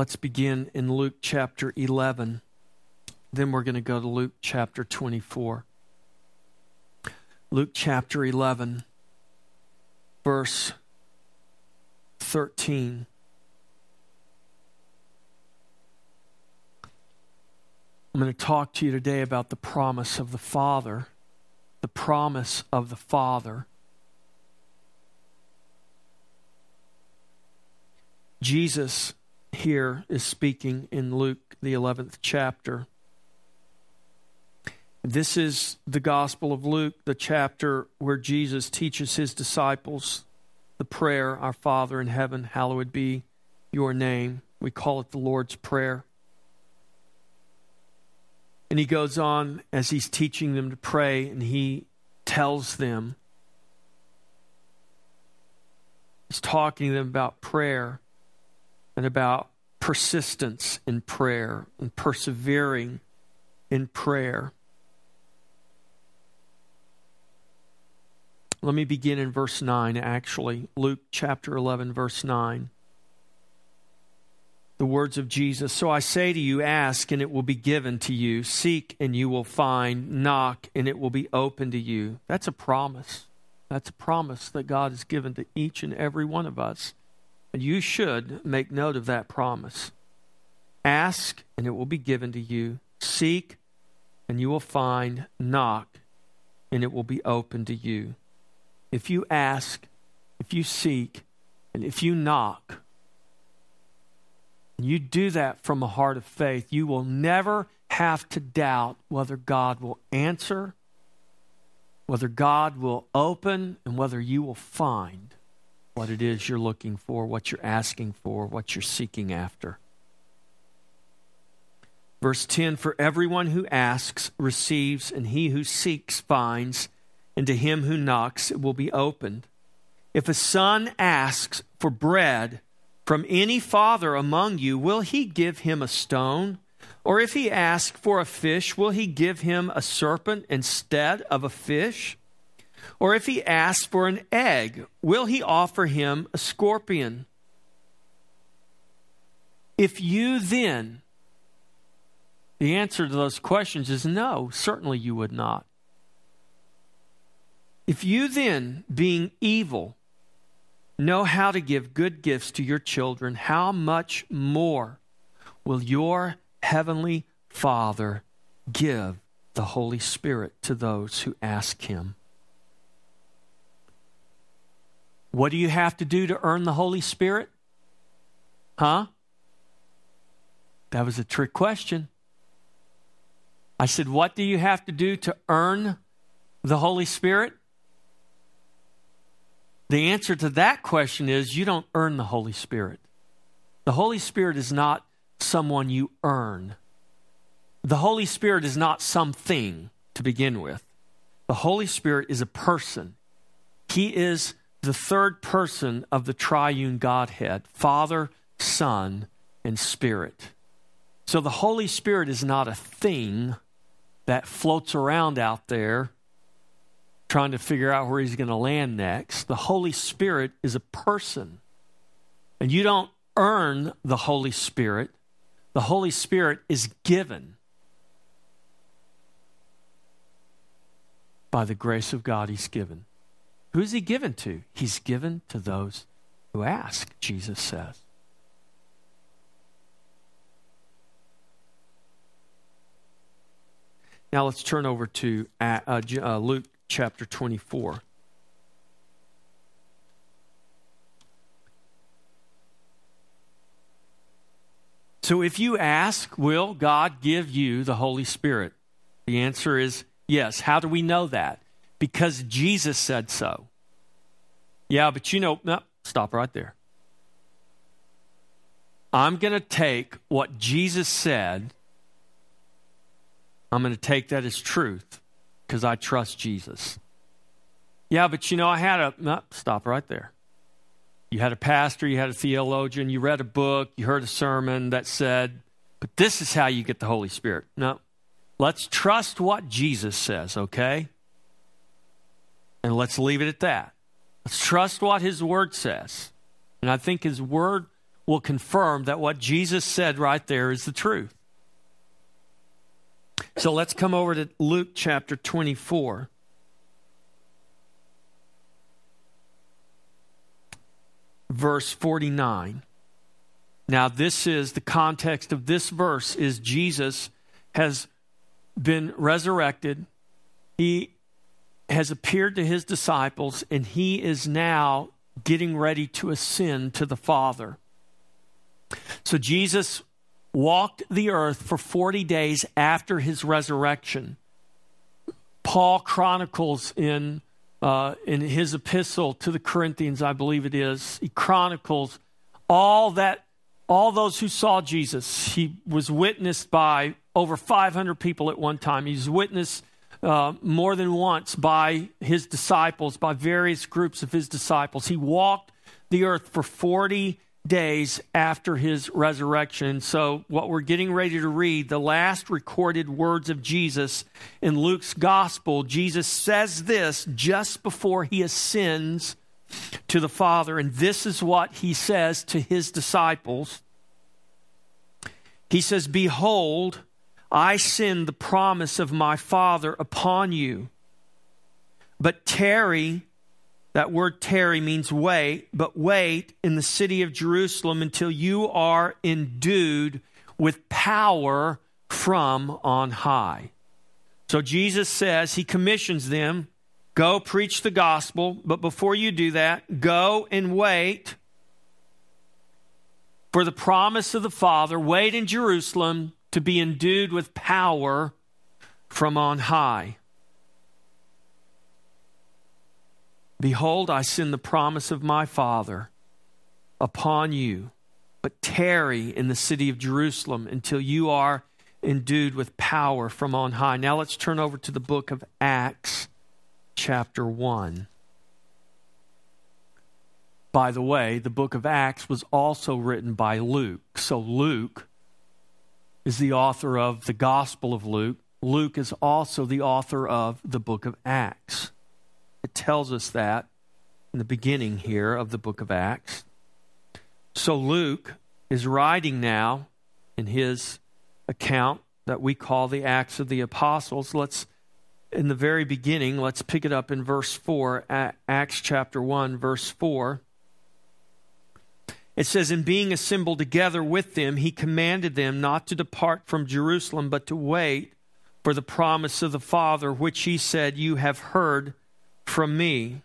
let's begin in Luke chapter 11. Then we're going to go to Luke chapter 24. Luke chapter 11, verse 13. I'm going to talk to you today about the promise of the Father. The promise of the Father. Jesus here is speaking in Luke, the 11th chapter. This is the Gospel of Luke, the chapter where Jesus teaches his disciples the prayer, Our Father in heaven, hallowed be your name. We call it the Lord's Prayer. And he goes on as he's teaching them to pray, and he tells them, he's talking to them about prayer and about persistence in prayer and persevering in prayer. Let me begin in verse 9, actually. Luke chapter 11, verse 9 the words of Jesus. So I say to you, ask and it will be given to you, seek and you will find, knock and it will be open to you. That's a promise. That's a promise that God has given to each and every one of us. And you should make note of that promise. Ask and it will be given to you, seek and you will find, knock and it will be open to you. If you ask, if you seek, and if you knock, you do that from a heart of faith, you will never have to doubt whether God will answer, whether God will open, and whether you will find what it is you're looking for, what you're asking for, what you're seeking after. Verse 10 For everyone who asks receives, and he who seeks finds, and to him who knocks it will be opened. If a son asks for bread, from any father among you, will he give him a stone? Or if he asks for a fish, will he give him a serpent instead of a fish? Or if he asks for an egg, will he offer him a scorpion? If you then, the answer to those questions is no, certainly you would not. If you then, being evil, know how to give good gifts to your children, how much more will your heavenly Father give the Holy Spirit to those who ask Him? What do you have to do to earn the Holy Spirit? Huh? That was a trick question. I said, What do you have to do to earn the Holy Spirit? The answer to that question is you don't earn the Holy Spirit. The Holy Spirit is not someone you earn. The Holy Spirit is not something to begin with. The Holy Spirit is a person. He is the third person of the triune Godhead Father, Son, and Spirit. So the Holy Spirit is not a thing that floats around out there trying to figure out where he's going to land next. The Holy Spirit is a person. And you don't earn the Holy Spirit, the Holy Spirit is given by the grace of God he's given. Who's he given to? He's given to those who ask, Jesus says. Now let's turn over to uh, uh, Luke chapter 24. So, if you ask, will God give you the Holy Spirit? The answer is yes. How do we know that? Because Jesus said so. Yeah, but you know, no, stop right there. I'm going to take what Jesus said, I'm going to take that as truth because I trust Jesus. Yeah, but you know, I had a, no, stop right there. You had a pastor, you had a theologian, you read a book, you heard a sermon that said, but this is how you get the Holy Spirit. No, let's trust what Jesus says, okay? And let's leave it at that. Let's trust what His Word says. And I think His Word will confirm that what Jesus said right there is the truth. So let's come over to Luke chapter 24. Verse 49. Now, this is the context of this verse is Jesus has been resurrected. He has appeared to his disciples, and he is now getting ready to ascend to the Father. So Jesus walked the earth for 40 days after his resurrection. Paul chronicles in, uh, in his epistle to the Corinthians, I believe it is, he chronicles all that all those who saw Jesus. He was witnessed by over 500 people at one time. He's witnessed uh, more than once by his disciples, by various groups of his disciples. He walked the earth for 40 days after his resurrection. So, what we're getting ready to read, the last recorded words of Jesus in Luke's gospel, Jesus says this just before he ascends to the Father. And this is what he says to his disciples. He says, Behold, I send the promise of my Father upon you. But tarry, that word tarry means wait, but wait in the city of Jerusalem until you are endued with power from on high. So Jesus says, He commissions them Go preach the gospel, but before you do that, go and wait for the promise of the Father. Wait in Jerusalem to be endued with power from on high. Behold, I send the promise of my Father upon you, but tarry in the city of Jerusalem until you are endued with power from on high. Now let's turn over to the book of Acts chapter 1. By the way, the book of Acts was also written by Luke. So Luke is the author of the Gospel of Luke. Luke is also the author of the book of Acts. It tells us that in the beginning here of the book of Acts. So Luke is writing now in his account that we call the Acts of the Apostles. Let's in the very beginning, let's pick it up in verse 4, Acts chapter 1, verse 4. It says, In being assembled together with them, he commanded them not to depart from Jerusalem, but to wait for the promise of the Father, which he said, You have heard from me.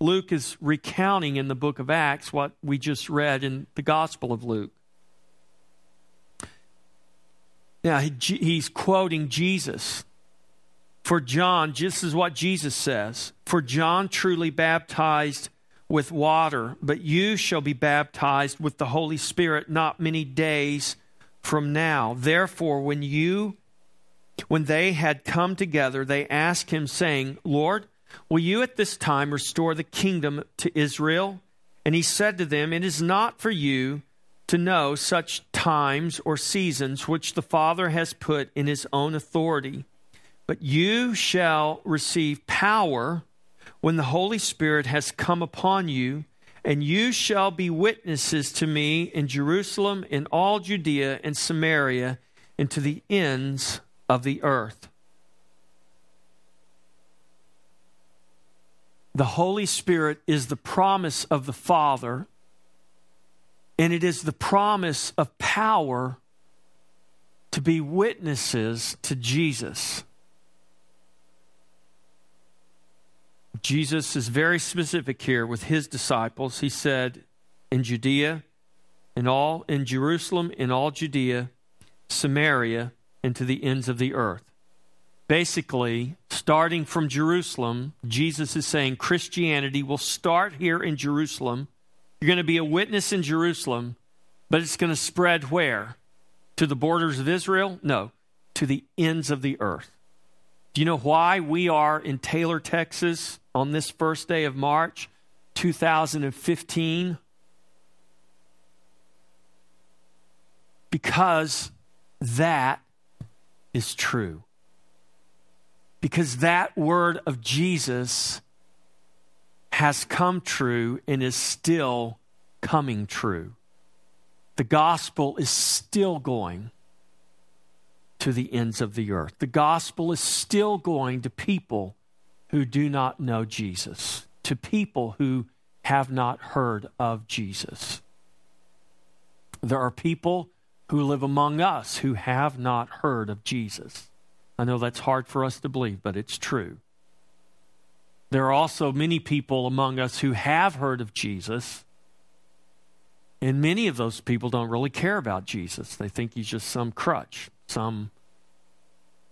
Luke is recounting in the book of Acts what we just read in the Gospel of Luke. Now, he's quoting Jesus. For John, just as what Jesus says, for John truly baptized with water, but you shall be baptized with the Holy Spirit not many days from now. Therefore, when you when they had come together, they asked him, saying, Lord, will you at this time restore the kingdom to Israel? And he said to them, It is not for you to know such times or seasons which the Father has put in his own authority but you shall receive power when the Holy Spirit has come upon you, and you shall be witnesses to me in Jerusalem, in all Judea and Samaria, and to the ends of the earth. The Holy Spirit is the promise of the Father, and it is the promise of power to be witnesses to Jesus. Jesus is very specific here with his disciples. He said, in Judea, in all in Jerusalem, in all Judea, Samaria, and to the ends of the earth. Basically, starting from Jerusalem, Jesus is saying Christianity will start here in Jerusalem. You're going to be a witness in Jerusalem, but it's going to spread where? To the borders of Israel? No, to the ends of the earth. Do you know why we are in Taylor, Texas on this first day of March 2015? Because that is true. Because that word of Jesus has come true and is still coming true. the gospel is still going to the ends of the earth. The gospel is still going to people who do not know Jesus, to people who have not heard of Jesus. There are people who live among us who have not heard of Jesus. I know that's hard for us to believe, but it's true. There are also many people among us who have heard of Jesus, and many of those people don't really care about Jesus. They think he's just some crutch, some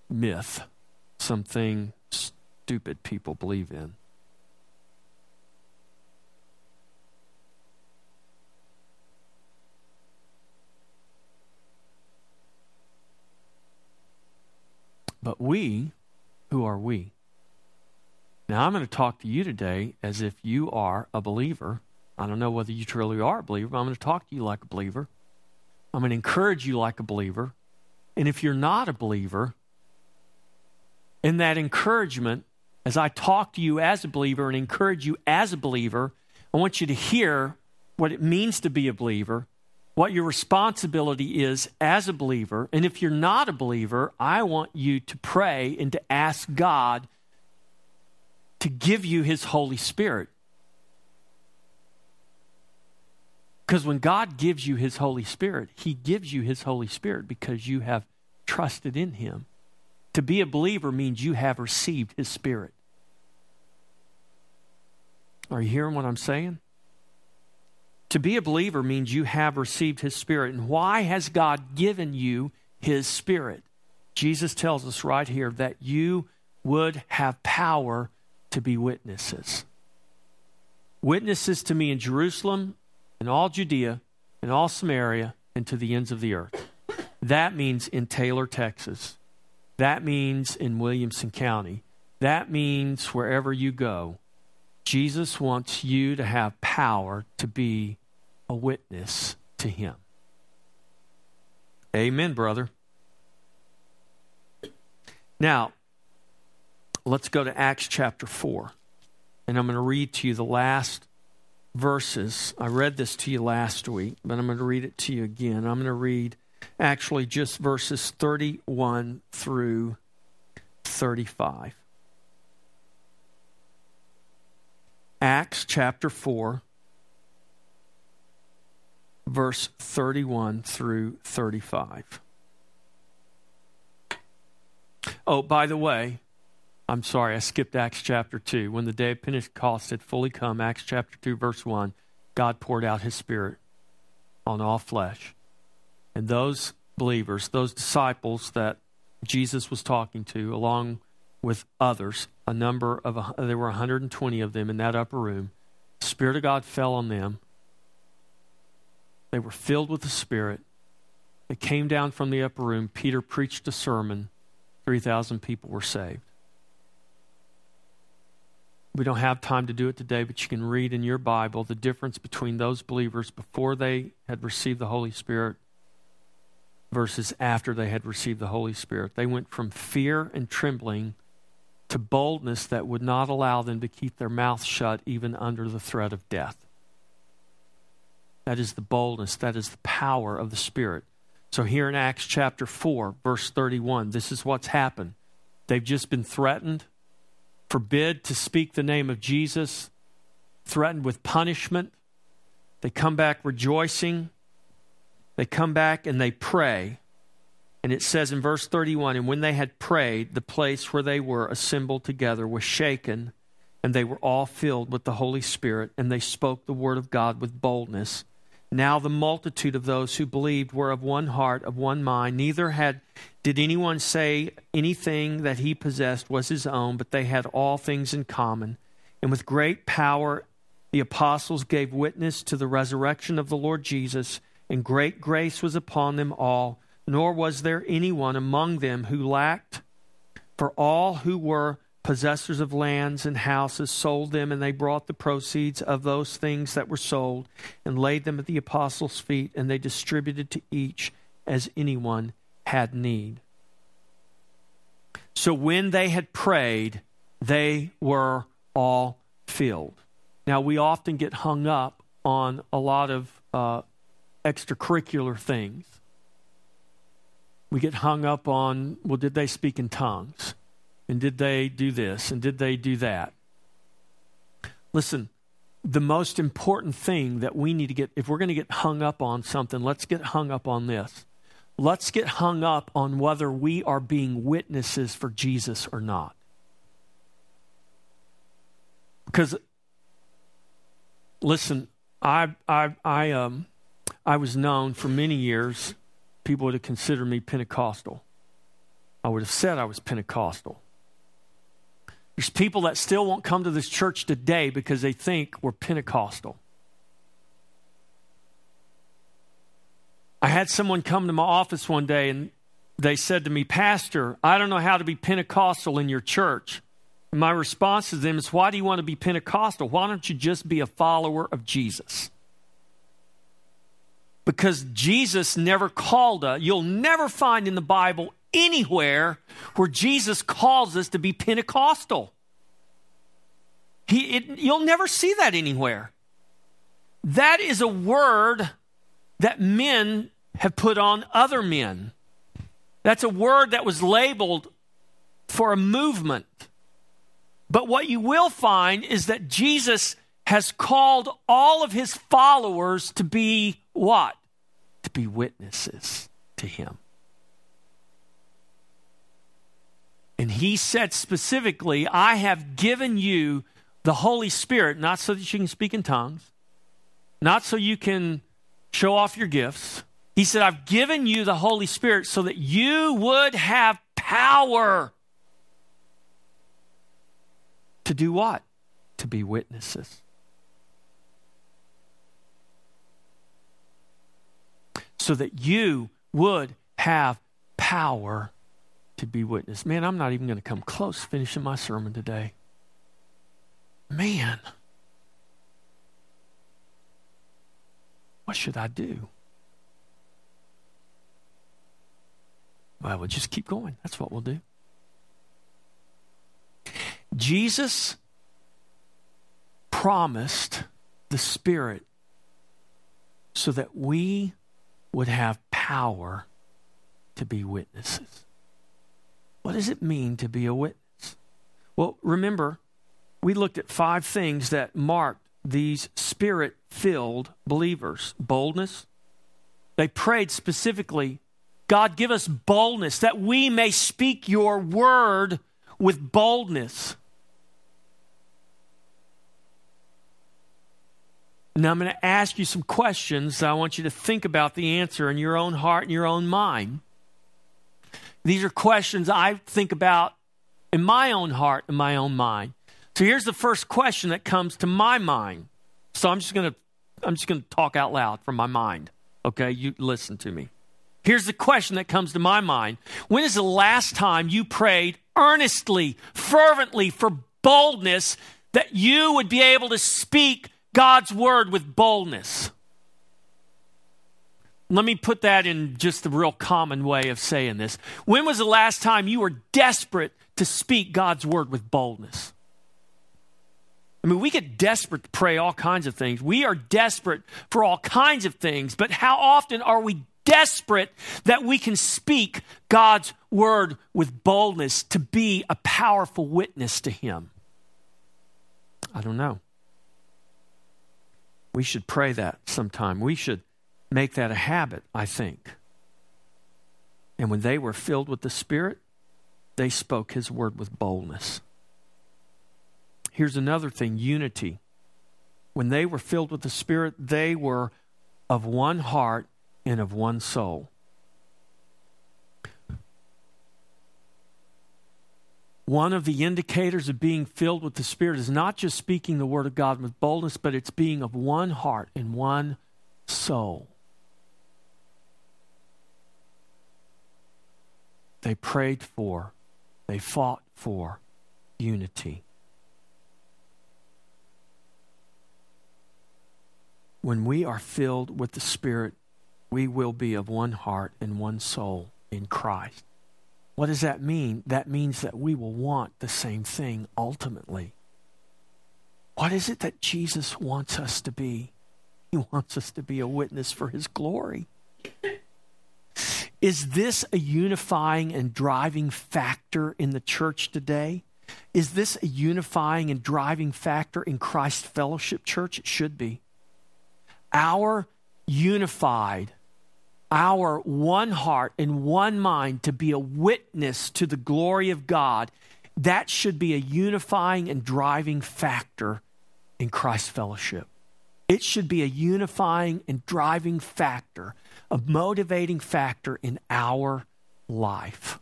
myth, something stupid people believe in. But we, who are we? Now, I'm going to talk to you today as if you are a believer. I don't know whether you truly are a believer, but I'm going to talk to you like a believer. I'm going to encourage you like a believer. And if you're not a believer, in that encouragement, as I talk to you as a believer and encourage you as a believer, I want you to hear what it means to be a believer what your responsibility is as a believer. And if you're not a believer, I want you to pray and to ask God to give you His Holy Spirit. Because when God gives you His Holy Spirit, He gives you His Holy Spirit because you have trusted in Him. To be a believer means you have received His Spirit. Are you hearing what I'm saying? To be a believer means you have received his spirit. And why has God given you his spirit? Jesus tells us right here that you would have power to be witnesses. Witnesses to me in Jerusalem, in all Judea, in all Samaria, and to the ends of the earth. That means in Taylor, Texas. That means in Williamson County. That means wherever you go. Jesus wants you to have power to be a witness to him. Amen, brother. Now, let's go to Acts chapter 4. And I'm going to read to you the last verses. I read this to you last week, but I'm going to read it to you again. I'm going to read actually just verses 31 through 35. Acts chapter 4, verse 31 through 35. Oh, by the way, I'm sorry, I skipped Acts chapter 2. When the day of Pentecost had fully come, Acts chapter 2, verse 1, God poured out his Spirit on all flesh. And those believers, those disciples that Jesus was talking to, along with others, a number of, there were 120 of them in that upper room. The Spirit of God fell on them. They were filled with the Spirit. They came down from the upper room. Peter preached a sermon. 3,000 people were saved. We don't have time to do it today, but you can read in your Bible the difference between those believers before they had received the Holy Spirit versus after they had received the Holy Spirit. They went from fear and trembling to boldness that would not allow them to keep their mouth shut even under the threat of death. That is the boldness, that is the power of the Spirit. So, here in Acts chapter 4, verse 31, this is what's happened. They've just been threatened, forbid to speak the name of Jesus, threatened with punishment. They come back rejoicing. They come back and they pray. And it says in verse 31 And when they had prayed, the place where they were assembled together was shaken, and they were all filled with the Holy Spirit, and they spoke the word of God with boldness. Now the multitude of those who believed were of one heart, of one mind. Neither had did anyone say anything that he possessed was his own, but they had all things in common. And with great power the apostles gave witness to the resurrection of the Lord Jesus, and great grace was upon them all nor was there anyone among them who lacked. For all who were possessors of lands and houses sold them, and they brought the proceeds of those things that were sold and laid them at the apostles' feet, and they distributed to each as anyone had need. So when they had prayed, they were all filled. Now, we often get hung up on a lot of uh, extracurricular things. We get hung up on, well, did they speak in tongues? And did they do this? And did they do that? Listen, the most important thing that we need to get, if we're going to get hung up on something, let's get hung up on this. Let's get hung up on whether we are being witnesses for Jesus or not. Because, listen, I, I, I, um, I was known for many years, people would have considered me Pentecostal. I would have said I was Pentecostal. There's people that still won't come to this church today because they think we're Pentecostal. I had someone come to my office one day and they said to me, Pastor, I don't know how to be Pentecostal in your church. My response to them is, Why do you want to be Pentecostal? Why don't you just be a follower of Jesus? Because Jesus never called us. You'll never find in the Bible anywhere where Jesus calls us to be Pentecostal. He, it, you'll never see that anywhere. That is a word that men have put on other men. That's a word that was labeled for a movement. But what you will find is that Jesus has called all of his followers to be what? To be witnesses to him. And he said specifically, I have given you the Holy Spirit, not so that you can speak in tongues, not so you can show off your gifts. He said, I've given you the Holy Spirit so that you would have power to do what? To be witnesses. So that you would have power to be witness. Man, I'm not even going to come close finishing my sermon today. Man, what should I do? Well, we'll just keep going. That's what we'll do. Jesus promised the Spirit so that we would have power to be witnesses. What does it mean to be a witness? Well, remember, we looked at five things that marked these spirit filled believers boldness. They prayed specifically, God, give us boldness that we may speak your word with boldness. Now, I'm going to ask you some questions. I want you to think about the answer in your own heart and your own mind. These are questions I think about in my own heart and my own mind. So here's the first question that comes to my mind. So I'm just going to I'm just going to talk out loud from my mind. Okay, you listen to me. Here's the question that comes to my mind. When is the last time you prayed earnestly, fervently for boldness that you would be able to speak God's word with boldness? Let me put that in just the real common way of saying this. When was the last time you were desperate to speak God's word with boldness? I mean, we get desperate to pray all kinds of things. We are desperate for all kinds of things, but how often are we desperate that we can speak God's word with boldness to be a powerful witness to Him? I don't know. We should pray that sometime. We should make that a habit, I think. And when they were filled with the Spirit, they spoke His word with boldness. Here's another thing unity. When they were filled with the Spirit, they were of one heart and of one soul. One of the indicators of being filled with the Spirit is not just speaking the Word of God with boldness, but it's being of one heart and one soul. They prayed for, they fought for unity. when we are filled with the Spirit, we will be of one heart and one soul in Christ. What does that mean? That means that we will want the same thing ultimately. What is it that Jesus wants us to be? He wants us to be a witness for His glory. Is this a unifying and driving factor in the church today? Is this a unifying and driving factor in Christ Fellowship Church? It should be. Our unified, our one heart and one mind to be a witness to the glory of God, that should be a unifying and driving factor in Christ Fellowship. It should be a unifying and driving factor, a motivating factor in our life.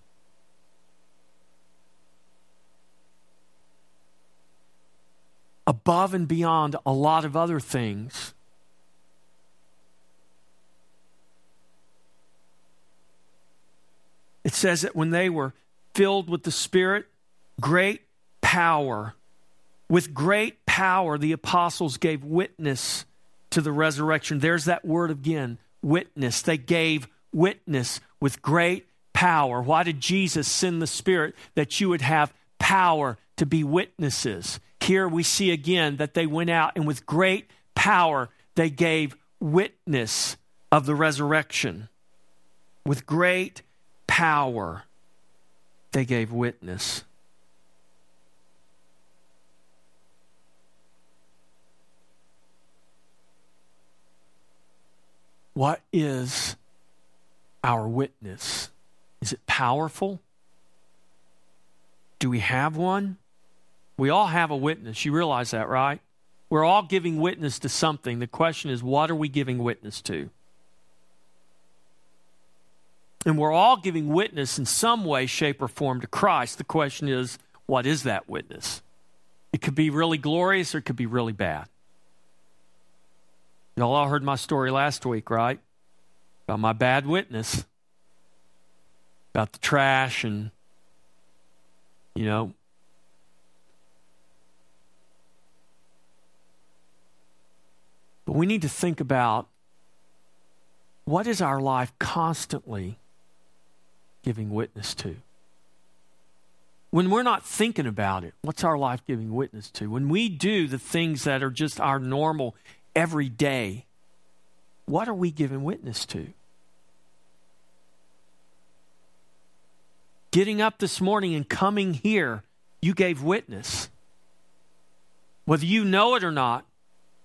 Above and beyond a lot of other things. It says that when they were filled with the Spirit, great power with great power, the apostles gave witness to the resurrection. There's that word again witness. They gave witness with great power. Why did Jesus send the Spirit? That you would have power to be witnesses. Here we see again that they went out and with great power they gave witness of the resurrection. With great power they gave witness. What is our witness? Is it powerful? Do we have one? We all have a witness. You realize that, right? We're all giving witness to something. The question is, what are we giving witness to? And we're all giving witness in some way, shape, or form to Christ. The question is, what is that witness? It could be really glorious or it could be really bad. Y'all all heard my story last week, right? About my bad witness, about the trash and, you know, But we need to think about what is our life constantly giving witness to? When we're not thinking about it, what's our life giving witness to? When we do the things that are just our normal every day, what are we giving witness to? Getting up this morning and coming here, you gave witness. Whether you know it or not,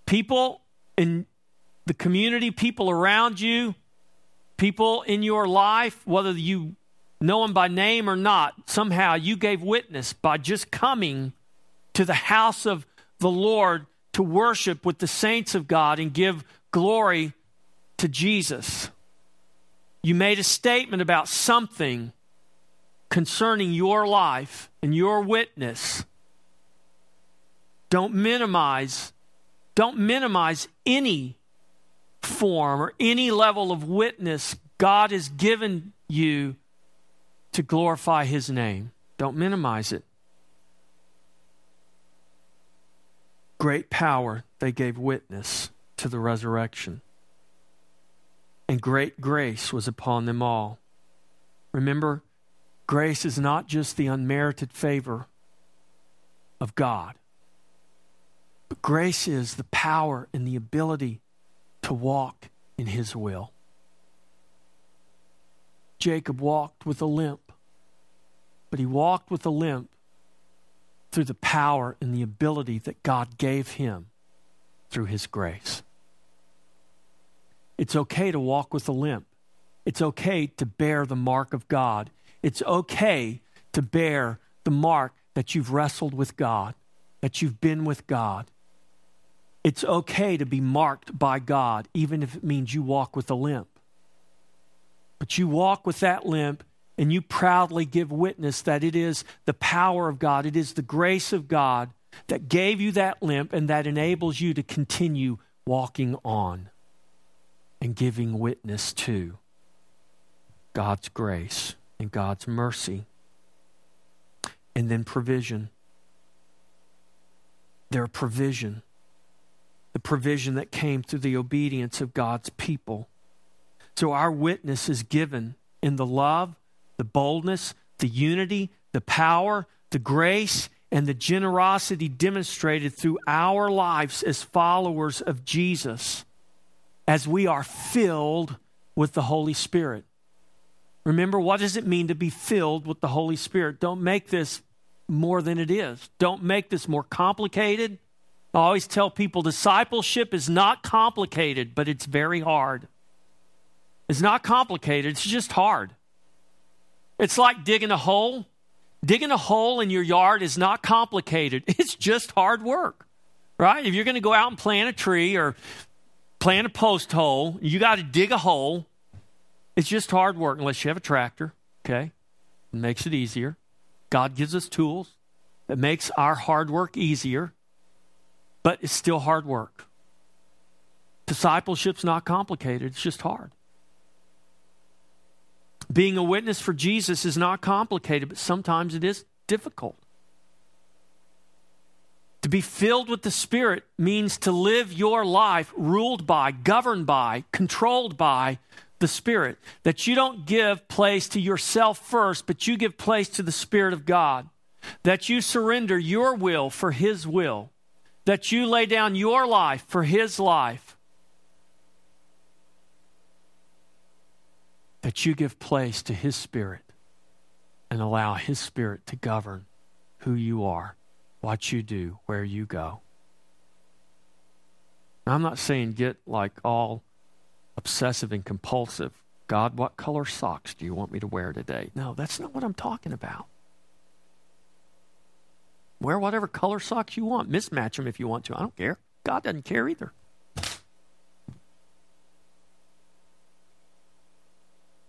people in the community, people around you, people in your life, whether you know them by name or not, somehow you gave witness by just coming to the house of the Lord to worship with the saints of God and give glory to Jesus. You made a statement about something concerning your life and your witness. Don't minimize don't minimize any form or any level of witness God has given you to glorify his name. Don't minimize it. Great power they gave witness to the resurrection. And great grace was upon them all. Remember, grace is not just the unmerited favor of God, but grace is the power and the ability to walk in His will. Jacob walked with a limp, but he walked with a limp through the power and the ability that God gave him through his grace. It's okay to walk with a limp. It's okay to bear the mark of God. It's okay to bear the mark that you've wrestled with God, that you've been with God. It's okay to be marked by God, even if it means you walk with a limp. But you walk with that limp and you proudly give witness that it is the power of God, it is the grace of God that gave you that limp and that enables you to continue walking on and giving witness to God's grace and God's mercy. And then provision. Their provision. The provision that came through the obedience of God's people. So our witness is given in the love the boldness, the unity, the power, the grace, and the generosity demonstrated through our lives as followers of Jesus. as we are filled with the Holy Spirit. Remember, what does it mean to be filled with the Holy Spirit? Don't make this more than it is. Don't make this more complicated. I always tell people discipleship is not complicated, but it's very hard. It's not complicated, it's just hard. It's like digging a hole. Digging a hole in your yard is not complicated, it's just hard work, right? If you're going to go out and plant a tree or plant a post hole, you got to dig a hole. It's just hard work unless you have a tractor, okay? It makes it easier. God gives us tools that makes our hard work easier, but it's still hard work. Discipleship's not complicated, it's just hard. Being a witness for Jesus is not complicated, but sometimes it is difficult. To be filled with the Spirit means to live your life ruled by, governed by, controlled by the Spirit. That you don't give place to yourself first, but you give place to the Spirit of God. That you surrender your will for His will. That you lay down your life for His life. That you give place to His Spirit and allow His Spirit to govern who you are, what you do, where you go. Now, I'm not saying get like all obsessive and compulsive. God, what color socks do you want me to wear today? No, that's not what I'm talking about. Wear whatever color socks you want. Mismatch them if you want to. I don't care. God doesn't care either.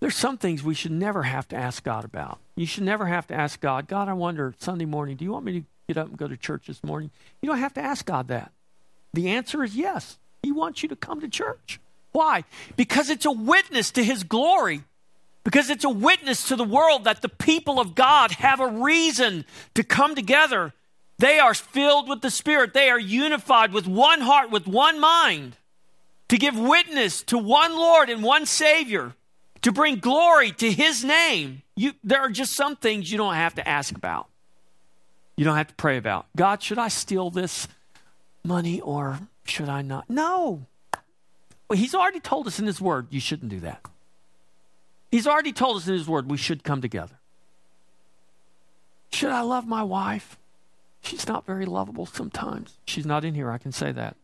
There's some things we should never have to ask God about. You should never have to ask God, God, I wonder Sunday morning, do you want me to get up and go to church this morning? You don't have to ask God that. The answer is yes. He wants you to come to church. Why? Because it's a witness to his glory. Because it's a witness to the world that the people of God have a reason to come together. They are filled with the Spirit. They are unified with one heart, with one mind, to give witness to one Lord and one Savior, to bring glory to His name. You, there are just some things you don't have to ask about. You don't have to pray about. God, should I steal this money or should I not? No. He's already told us in His Word you shouldn't do that. He's already told us in His Word we should come together. Should I love my wife? She's not very lovable sometimes. She's not in here, I can say that.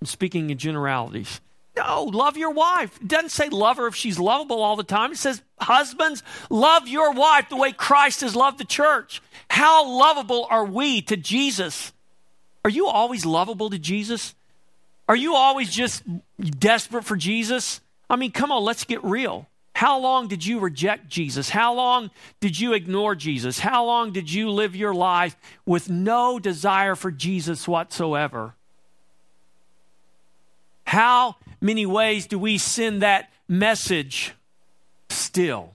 I'm speaking in generalities. No, love your wife. It doesn't say love her if she's lovable all the time. It says, husbands, love your wife the way Christ has loved the church. How lovable are we to Jesus? Are you always lovable to Jesus? Are you always just desperate for Jesus? I mean, come on, let's get real. How long did you reject Jesus? How long did you ignore Jesus? How long did you live your life with no desire for Jesus whatsoever? How many ways do we send that message still?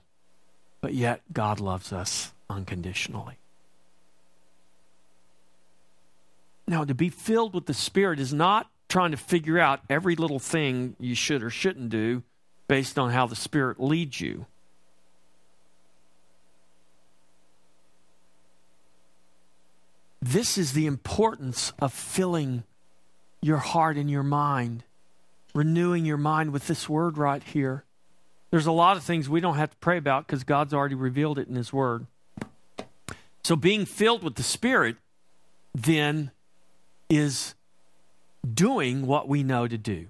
But yet, God loves us unconditionally. Now, to be filled with the Spirit is not trying to figure out every little thing you should or shouldn't do based on how the Spirit leads you. This is the importance of filling your heart and your mind, renewing your mind with this word right here. There's a lot of things we don't have to pray about because God's already revealed it in His Word. So, being filled with the Spirit then is doing what we know to do.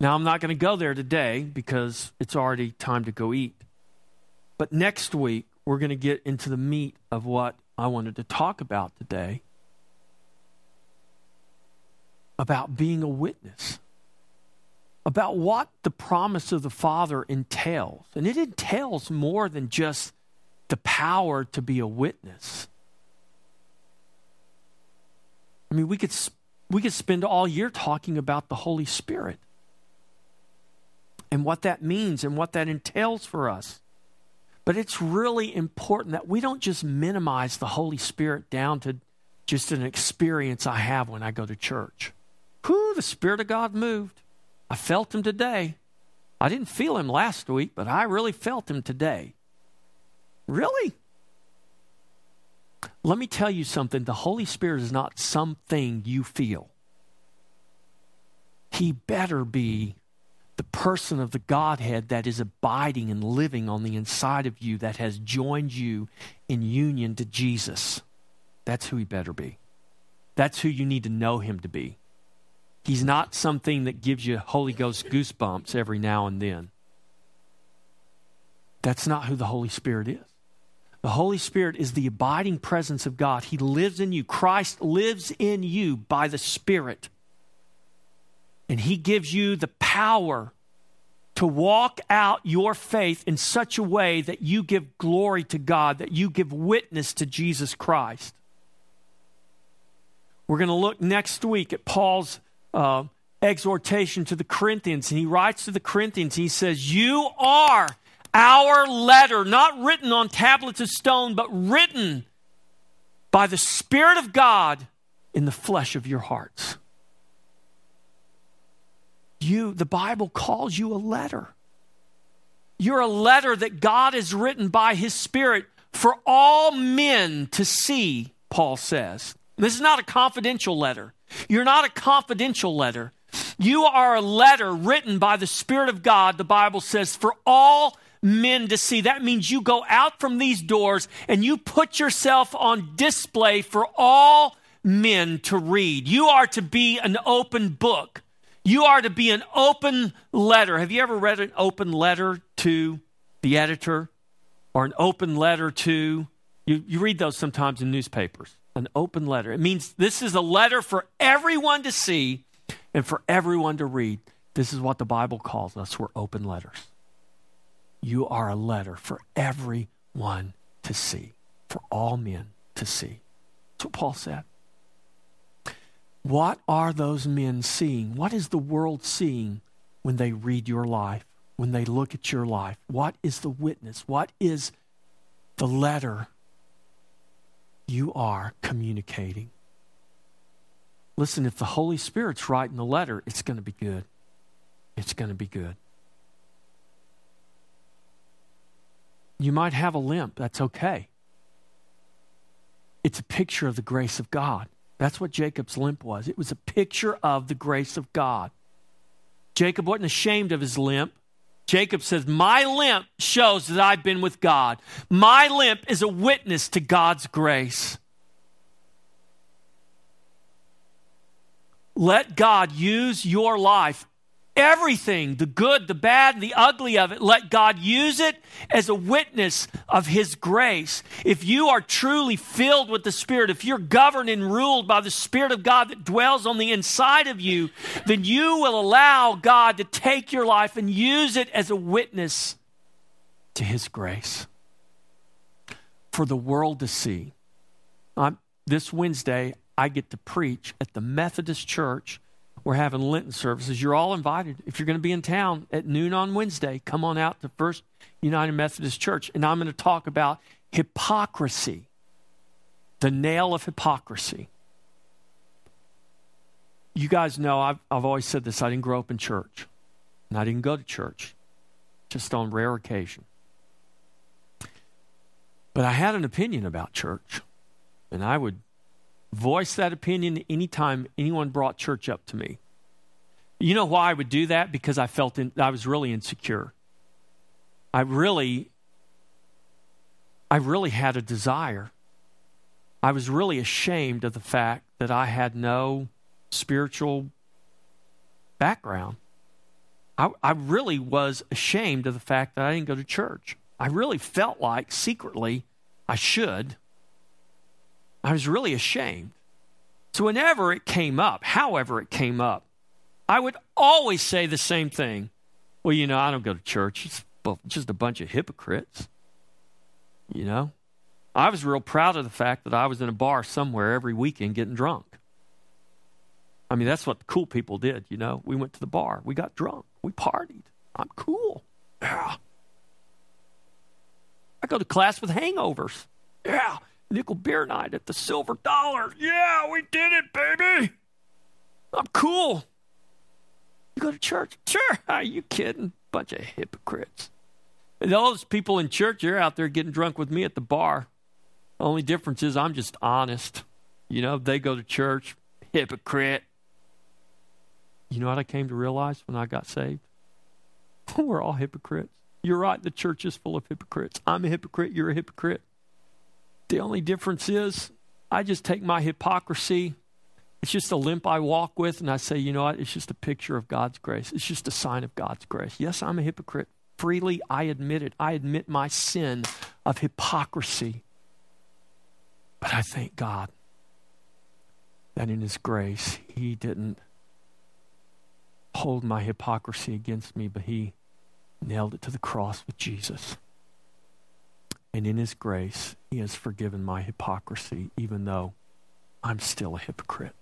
Now, I'm not going to go there today because it's already time to go eat. But next week, we're going to get into the meat of what I wanted to talk about today about being a witness, about what the promise of the Father entails. And it entails more than just the power to be a witness. I mean, we could we could spend all year talking about the Holy Spirit and what that means and what that entails for us. But it's really important that we don't just minimize the Holy Spirit down to just an experience I have when I go to church. Whew, the Spirit of God moved. I felt Him today. I didn't feel Him last week, but I really felt Him today. Really? Let me tell you something the Holy Spirit is not something you feel. he better be the person of the Godhead that is abiding and living on the inside of you, that has joined you in union to Jesus. That's who he better be. That's who you need to know him to be. He's not something that gives you Holy Ghost goosebumps every now and then. That's not who the Holy Spirit is. The Holy Spirit is the abiding presence of God. He lives in you. Christ lives in you by the Spirit. And He gives you the power to walk out your faith in such a way that you give glory to God, that you give witness to Jesus Christ. We're going to look next week at Paul's uh, exhortation to the Corinthians. And he writes to the Corinthians, he says, You are our letter, not written on tablets of stone, but written by the Spirit of God in the flesh of your hearts. You, the Bible calls you a letter. You're a letter that God has written by His Spirit for all men to see, Paul says. This is not a confidential letter. You're not a confidential letter. You are a letter written by the Spirit of God, the Bible says, for all men to see. That means you go out from these doors and you put yourself on display for all men to read. You are to be an open book. You are to be an open letter. Have you ever read an open letter to the editor or an open letter to, you, you read those sometimes in newspapers, an open letter. It means this is a letter for everyone to see and for everyone to read. This is what the Bible calls us. We're open letters. You are a letter for everyone to see, for all men to see. That's what Paul said. What are those men seeing? What is the world seeing when they read your life, when they look at your life? What is the witness? What is the letter you are communicating? Listen, if the Holy Spirit's writing the letter, it's going to be good. It's going to be good. You might have a limp. That's okay. It's a picture of the grace of God. That's what Jacob's limp was. It was a picture of the grace of God. Jacob wasn't ashamed of his limp. Jacob says, My limp shows that I've been with God. My limp is a witness to God's grace. Let God use your life Everything, the good, the bad, the ugly of it, let God use it as a witness of His grace. If you are truly filled with the Spirit, if you're governed and ruled by the Spirit of God that dwells on the inside of you, then you will allow God to take your life and use it as a witness to His grace for the world to see. I'm, this Wednesday, I get to preach at the Methodist Church we're having Lenten services. You're all invited. If you're going to be in town at noon on Wednesday, come on out to First United Methodist Church. And I'm going to talk about hypocrisy, the nail of hypocrisy. You guys know I've, I've always said this I didn't grow up in church, and I didn't go to church, just on rare occasion. But I had an opinion about church, and I would voice that opinion anytime anyone brought church up to me. You know why I would do that? Because I felt in, I was really insecure. I really, I really had a desire. I was really ashamed of the fact that I had no spiritual background. I, I really was ashamed of the fact that I didn't go to church. I really felt like secretly I should. I was really ashamed. So, whenever it came up, however it came up, I would always say the same thing. Well, you know, I don't go to church. It's just a bunch of hypocrites. You know? I was real proud of the fact that I was in a bar somewhere every weekend getting drunk. I mean, that's what the cool people did, you know? We went to the bar, we got drunk, we partied. I'm cool. Yeah. I go to class with hangovers. Yeah nickel beer night at the Silver Dollar. Yeah, we did it, baby. I'm cool. You go to church? Sure. Are you kidding? Bunch of hypocrites. And those people in church, they're out there getting drunk with me at the bar. Only difference is I'm just honest. You know, they go to church, hypocrite. You know what I came to realize when I got saved? We're all hypocrites. You're right, the church is full of hypocrites. I'm a hypocrite, you're a hypocrite. The only difference is I just take my hypocrisy, it's just a limp I walk with, and I say, you know what? It's just a picture of God's grace. It's just a sign of God's grace. Yes, I'm a hypocrite. Freely, I admit it. I admit my sin of hypocrisy. But I thank God that in His grace, He didn't hold my hypocrisy against me, but He nailed it to the cross with Jesus. And in His grace, He has forgiven my hypocrisy, even though I'm still a hypocrite.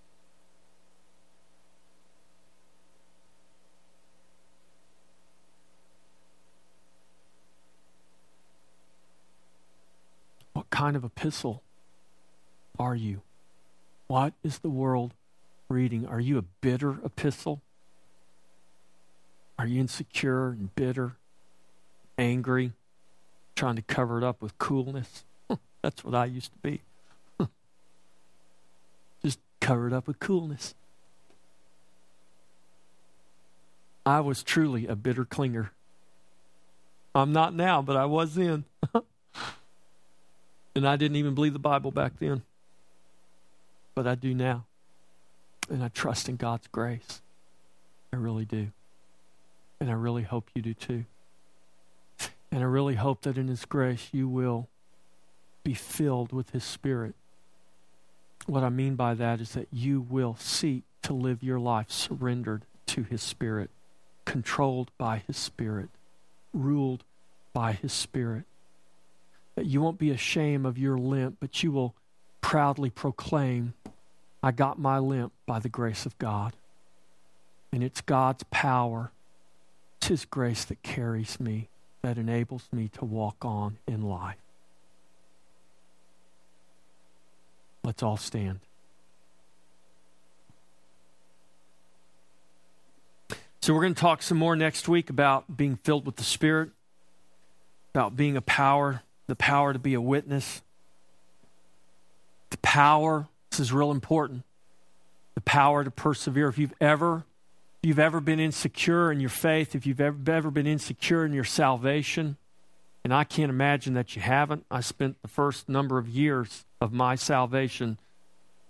What kind of epistle are you? What is the world reading? Are you a bitter epistle? Are you insecure and bitter, angry, trying to cover it up with coolness? That's what I used to be. Just cover it up with coolness. I was truly a bitter clinger. I'm not now, but I was then. and I didn't even believe the Bible back then. But I do now. And I trust in God's grace. I really do. And I really hope you do too. And I really hope that in His grace you will be filled with His Spirit. What I mean by that is that you will seek to live your life surrendered to His Spirit, controlled by His Spirit, ruled by His Spirit. That you won't be ashamed of your limp, but you will proudly proclaim, I got my limp by the grace of God. And it's God's power it's His grace that carries me, that enables me to walk on in life. Let's all stand. So, we're going to talk some more next week about being filled with the Spirit, about being a power, the power to be a witness. The power, this is real important, the power to persevere. If you've ever if you've ever been insecure in your faith, if you've ever, ever been insecure in your salvation, and I can't imagine that you haven't. I spent the first number of years of my salvation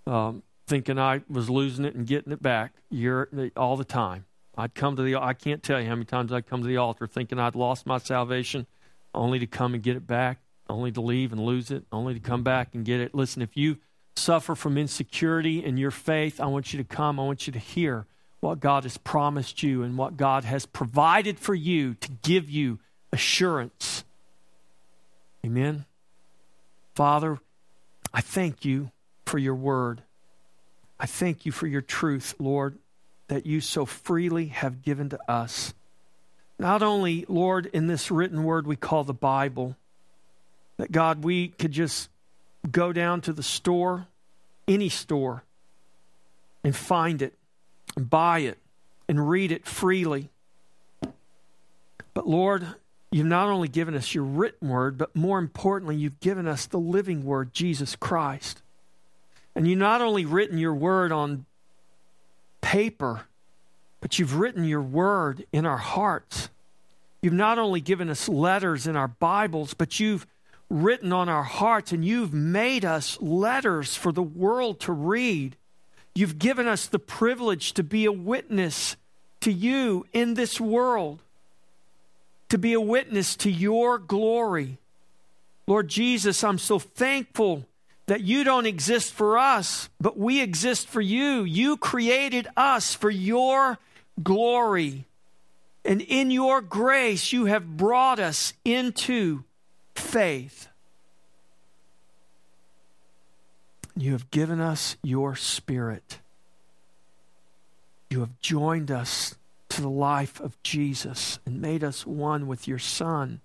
um, thinking I was losing it and getting it back year, all the time. I'd come to the, I can't tell you how many times I'd come to the altar thinking I'd lost my salvation, only to come and get it back, only to leave and lose it, only to come back and get it. Listen, if you suffer from insecurity in your faith, I want you to come. I want you to hear what God has promised you and what God has provided for you to give you assurance. Amen. Father, I thank you for your word. I thank you for your truth, Lord, that you so freely have given to us. Not only, Lord, in this written word we call the Bible, that God, we could just go down to the store, any store, and find it buy it and read it freely. But Lord, you've not only given us your written word, but more importantly, you've given us the living word, Jesus Christ. And you've not only written your word on paper, but you've written your word in our hearts. You've not only given us letters in our Bibles, but you've written on our hearts and you've made us letters for the world to read. You've given us the privilege to be a witness to you in this world, to be a witness to your glory. Lord Jesus, I'm so thankful that you don't exist for us, but we exist for you. You created us for your glory. And in your grace, you have brought us into faith. You have given us your spirit. You have joined us to the life of Jesus and made us one with your Son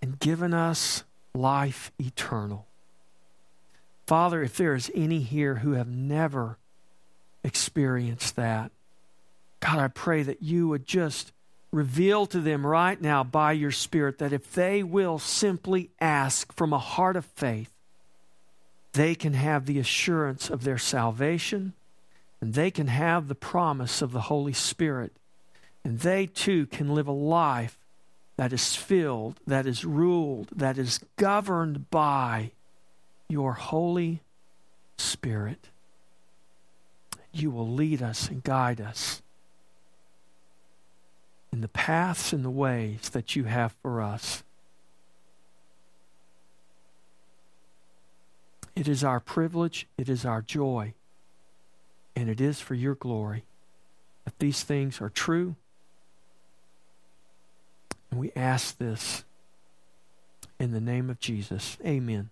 and given us life eternal. Father, if there is any here who have never experienced that, God, I pray that you would just reveal to them right now by your Spirit that if they will simply ask from a heart of faith, they can have the assurance of their salvation And they can have the promise of the Holy Spirit. And they too can live a life that is filled, that is ruled, that is governed by your Holy Spirit. You will lead us and guide us in the paths and the ways that you have for us. It is our privilege, it is our joy, and it is for your glory that these things are true. And we ask this in the name of Jesus. Amen.